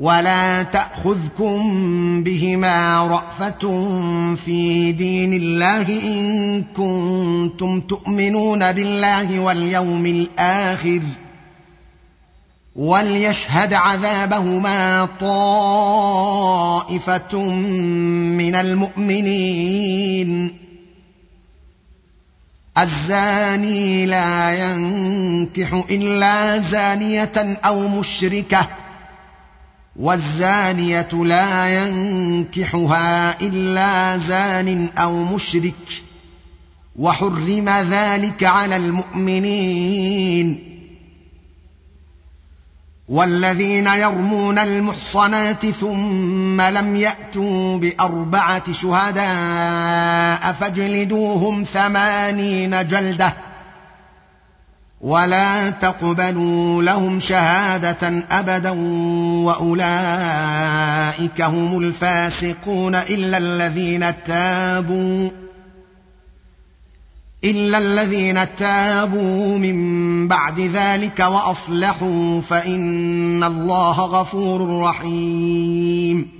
ولا تاخذكم بهما رافه في دين الله ان كنتم تؤمنون بالله واليوم الآخر وليشهد عذابهما طائفه من المؤمنين الزاني لا ينكح الا زانيه أو مشركه والزانية لا ينكحها إلا زان أو مشرك وحرم ذلك على المؤمنين والذين يرمون المحصنات ثم لم يأتوا بأربعة شهداء فاجلدوهم ثمانين جلدة ولا تقبلوا لهم شهادة أبدا وأولئك هم الفاسقون إلا الذين تابوا إلا الذين تابوا من بعد ذلك وأصلحوا فإن الله غفور رحيم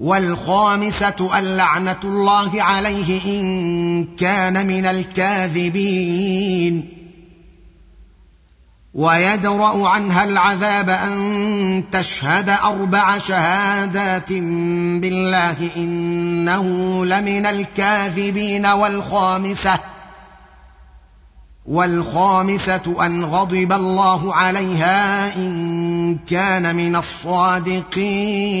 والخامسة اللعنه الله عليه إن كان من الكاذبين. ويدرأ عنها العذاب أن تشهد أربع شهادات بالله إنه لمن الكاذبين. والخامسة والخامسة أن غضب الله عليها إن كان من الصادقين.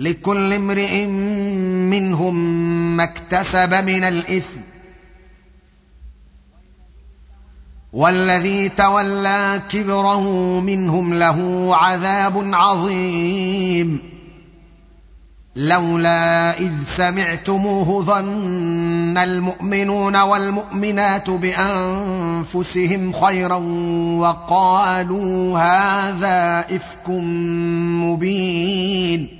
لكل امرئ منهم ما اكتسب من الإثم. والذي تولى كبره منهم له عذاب عظيم. لولا إذ سمعتموه ظن المؤمنون والمؤمنات بأنفسهم خيرا وقالوا هذا افك مبين.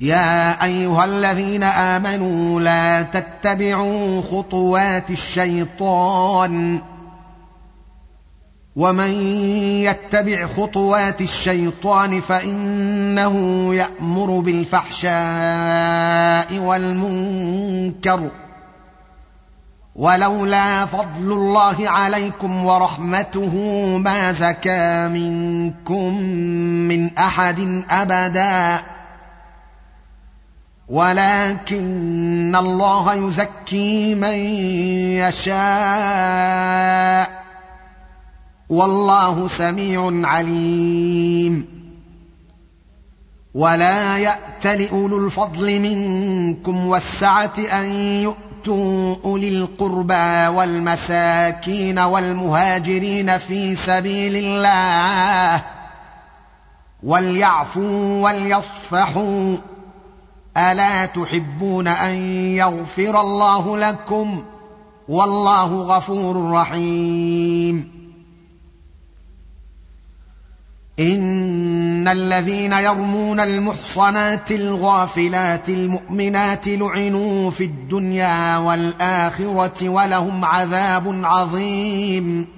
يا أيها الذين آمنوا لا تتبعوا خطوات الشيطان. ومن يتبع خطوات الشيطان فإنه يأمر بالفحشاء والمنكر. ولولا فضل الله عليكم ورحمته ما زكى منكم من أحد أبدا. ولكن الله يزكي من يشاء. والله سميع عليم. ولا يأت لأولو الفضل منكم والسعة أن يؤتوا أولي القربى والمساكين والمهاجرين في سبيل الله. وليعفوا وليصفحوا الا تحبون ان يغفر الله لكم؟ والله غفور رحيم. ان الذين يرمون المحصنات الغافلات المؤمنات لعنوا في الدنيا والاخره ولهم عذاب عظيم.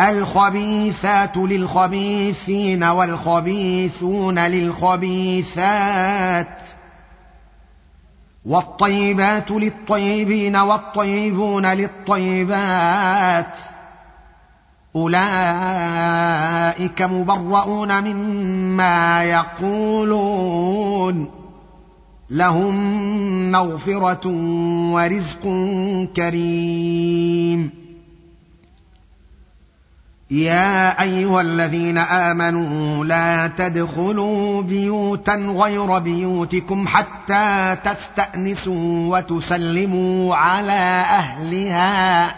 الخبيثات للخبيثين والخبيثون للخبيثات والطيبات للطيبين والطيبون للطيبات أولئك مبرؤون مما يقولون لهم مغفرة ورزق كريم يا أيها الذين آمنوا لا تدخلوا بيوتا غير بيوتكم حتى تستأنسوا وتسلموا على أهلها.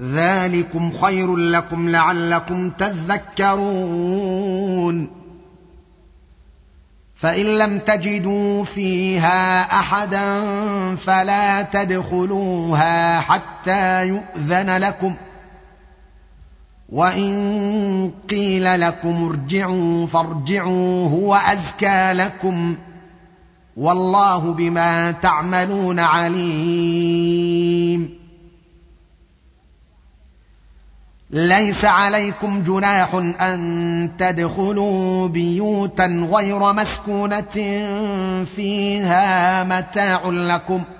ذلكم خير لكم لعلكم تذكرون. فإن لم تجدوا فيها أحدا فلا تدخلوها حتى يؤذن لكم ۖ. وان قيل لكم ارجعوا فارجعوا هو ازكى لكم والله بما تعملون عليم ليس عليكم جناح ان تدخلوا بيوتا غير مسكونه فيها متاع لكم ۖ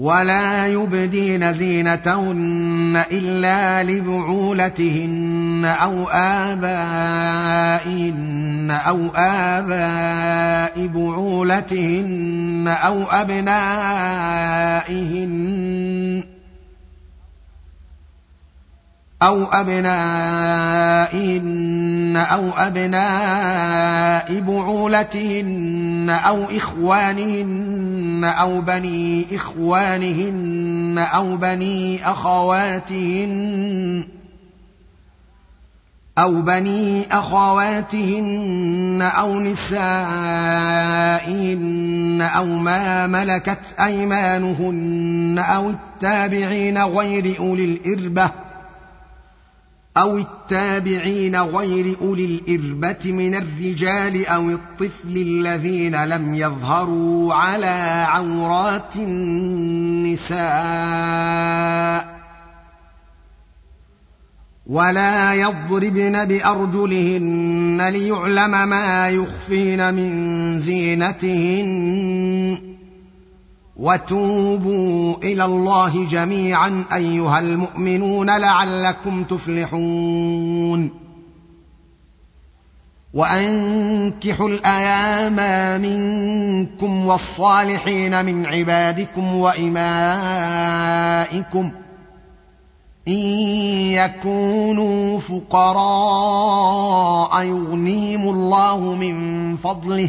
ولا يبدين زينتهن الا لبعولتهن أو ابائهن أو اباء بعولتهن أو ابنائهن أو أبنائهن أو أبناء بعولتهن أو إخوانهن أو بني إخوانهن أو بني أخواتهن أو بني أخواتهن أو نسائهن أو ما ملكت أيمانهن أو التابعين غير أولي الإربة أو التابعين غير أولي الإربة من الرجال أو الطفل الذين لم يظهروا على عورات النساء ولا يضربن بأرجلهن ليعلم ما يخفين من زينتهن وتوبوا إلى الله جميعا أيها المؤمنون لعلكم تفلحون. وأنكحوا الأيام منكم والصالحين من عبادكم وإمائكم إن يكونوا فقراء يغنيهم الله من فضله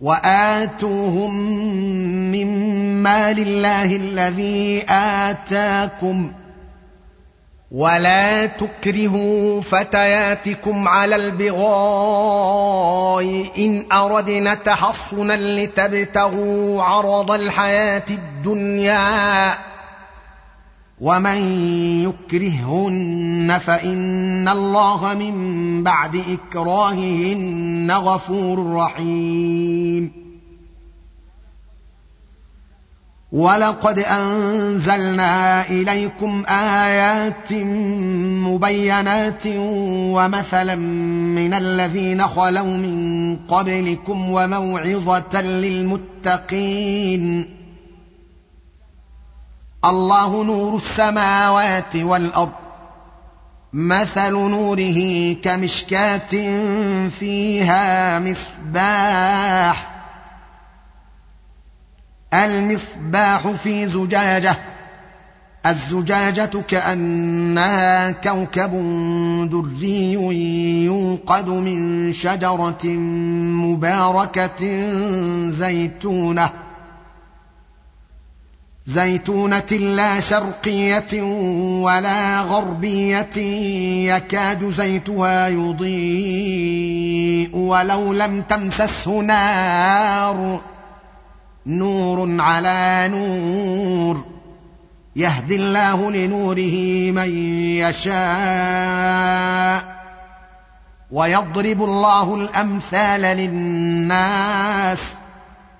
وآتوهم مما لله الذي آتاكم ولا تكرهوا فتياتكم على البغاء إن أردنا تحصنا لتبتغوا عرض الحياة الدنيا ومن يكرههن فان الله من بعد اكراههن غفور رحيم. ولقد انزلنا اليكم ايات مبينات ومثلا من الذين خلوا من قبلكم وموعظه للمتقين. الله نور السماوات والأرض. مثل نوره كمشكاة فيها مصباح. المصباح في زجاجة. الزجاجة كأنها كوكب دري يوقد من شجرة مباركة زيتونة. زيتونة لا شرقية ولا غربية يكاد زيتها يضيء ولو لم تمسسه نار. نور على نور يهدي الله لنوره من يشاء. ويضرب الله الأمثال للناس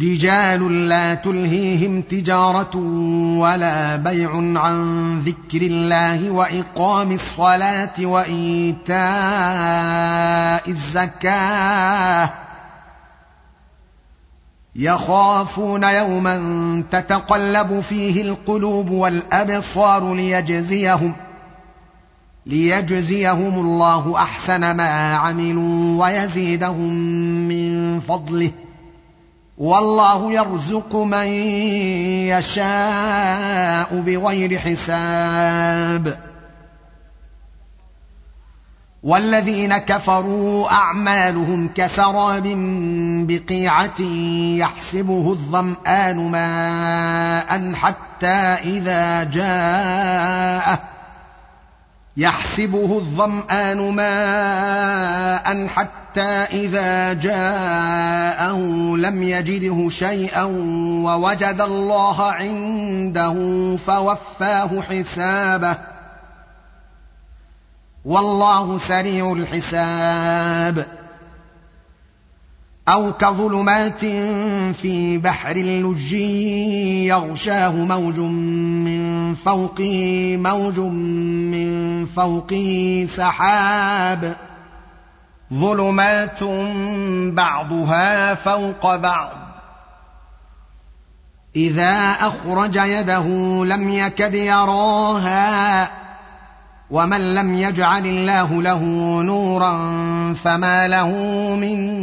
رجال لا تلهيهم تجارة ولا بيع عن ذكر الله وإقام الصلاة وإيتاء الزكاة. يخافون يوما تتقلب فيه القلوب والأبصار ليجزيهم ليجزيهم الله أحسن ما عملوا ويزيدهم من فضله. والله يرزق من يشاء بغير حساب. والذين كفروا أعمالهم كسراب بقيعة يحسبه الظمآن ماء حتى إذا جاءه يحسبه الظمآن ماء حتى إذا جاءه لم يجده شيئا ووجد الله عنده فوفاه حسابه. والله سريع الحساب. أو كظلمات في بحر اللج يغشاه موج من فوقه موج من فوقه سحاب. ظلمات بعضها فوق بعض. إذا أخرج يده لم يكد يراها ومن لم يجعل الله له نورا فما له من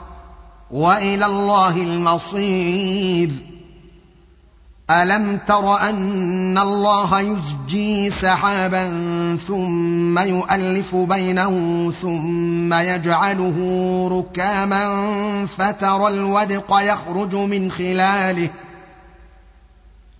وإلى الله المصير. ألم تر أن الله يزجي سحابا ثم يؤلف بينه ثم يجعله ركاما فترى الودق يخرج من خلاله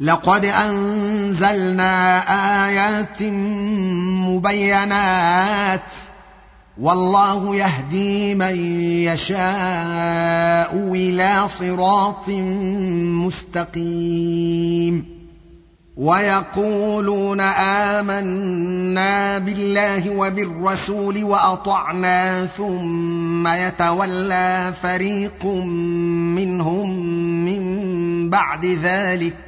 لقد أنزلنا آيات مبينات والله يهدي من يشاء إلى صراط مستقيم ويقولون آمنا بالله وبالرسول وأطعنا ثم يتولى فريق منهم من بعد ذلك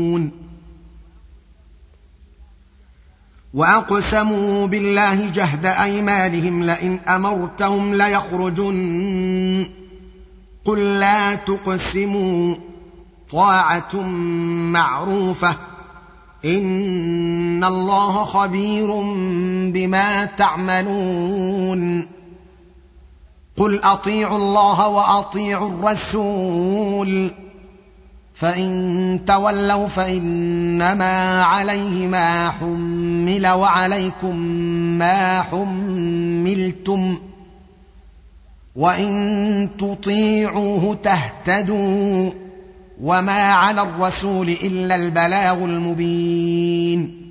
وأقسموا بالله جهد أيمانهم لئن أمرتهم ليخرجن. قل لا تقسموا. طاعة معروفة. إن الله خبير بما تعملون. قل أطيعوا الله وأطيعوا الرسول. فإن تولوا فإنما عليه ما حمل. وعليكم ما حملتم وإن تطيعوه تهتدوا وما على الرسول إلا البلاغ المبين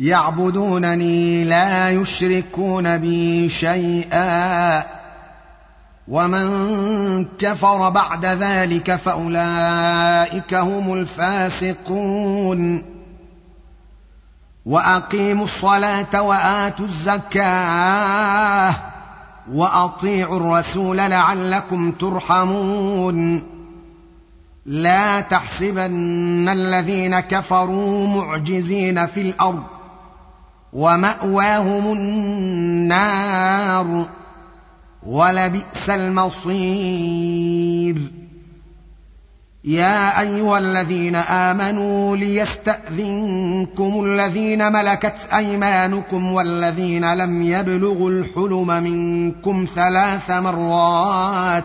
يعبدونني لا يشركون بي شيئا. ومن كفر بعد ذلك فأولئك هم الفاسقون. وأقيموا الصلاة وآتوا الزكاة وأطيعوا الرسول لعلكم ترحمون. لا تحسبن الذين كفروا معجزين في الأرض. ومأواهم النار ولبئس المصير. يا أيها الذين آمنوا ليستأذنكم الذين ملكت أيمانكم والذين لم يبلغوا الحلم منكم ثلاث مرات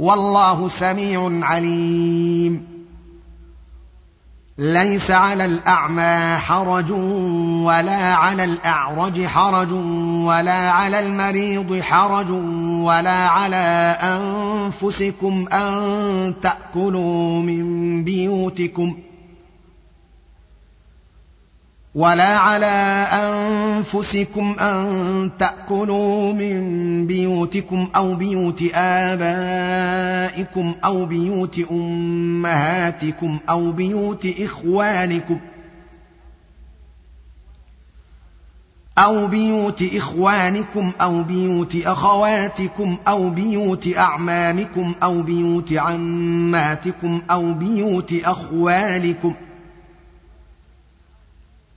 والله سميع عليم. ليس على الأعمى حرج ولا على الأعرج حرج ولا على المريض حرج ولا على أنفسكم أن تأكلوا من بيوتكم ۖ. ولا على انفسكم ان تاكلوا من بيوتكم أو بيوت ابائكم أو بيوت امهاتكم أو بيوت اخوانكم أو بيوت إخوانكم أو بيوت أخواتكم أو بيوت أعمامكم أو بيوت عماتكم أو بيوت أخوالكم ۖ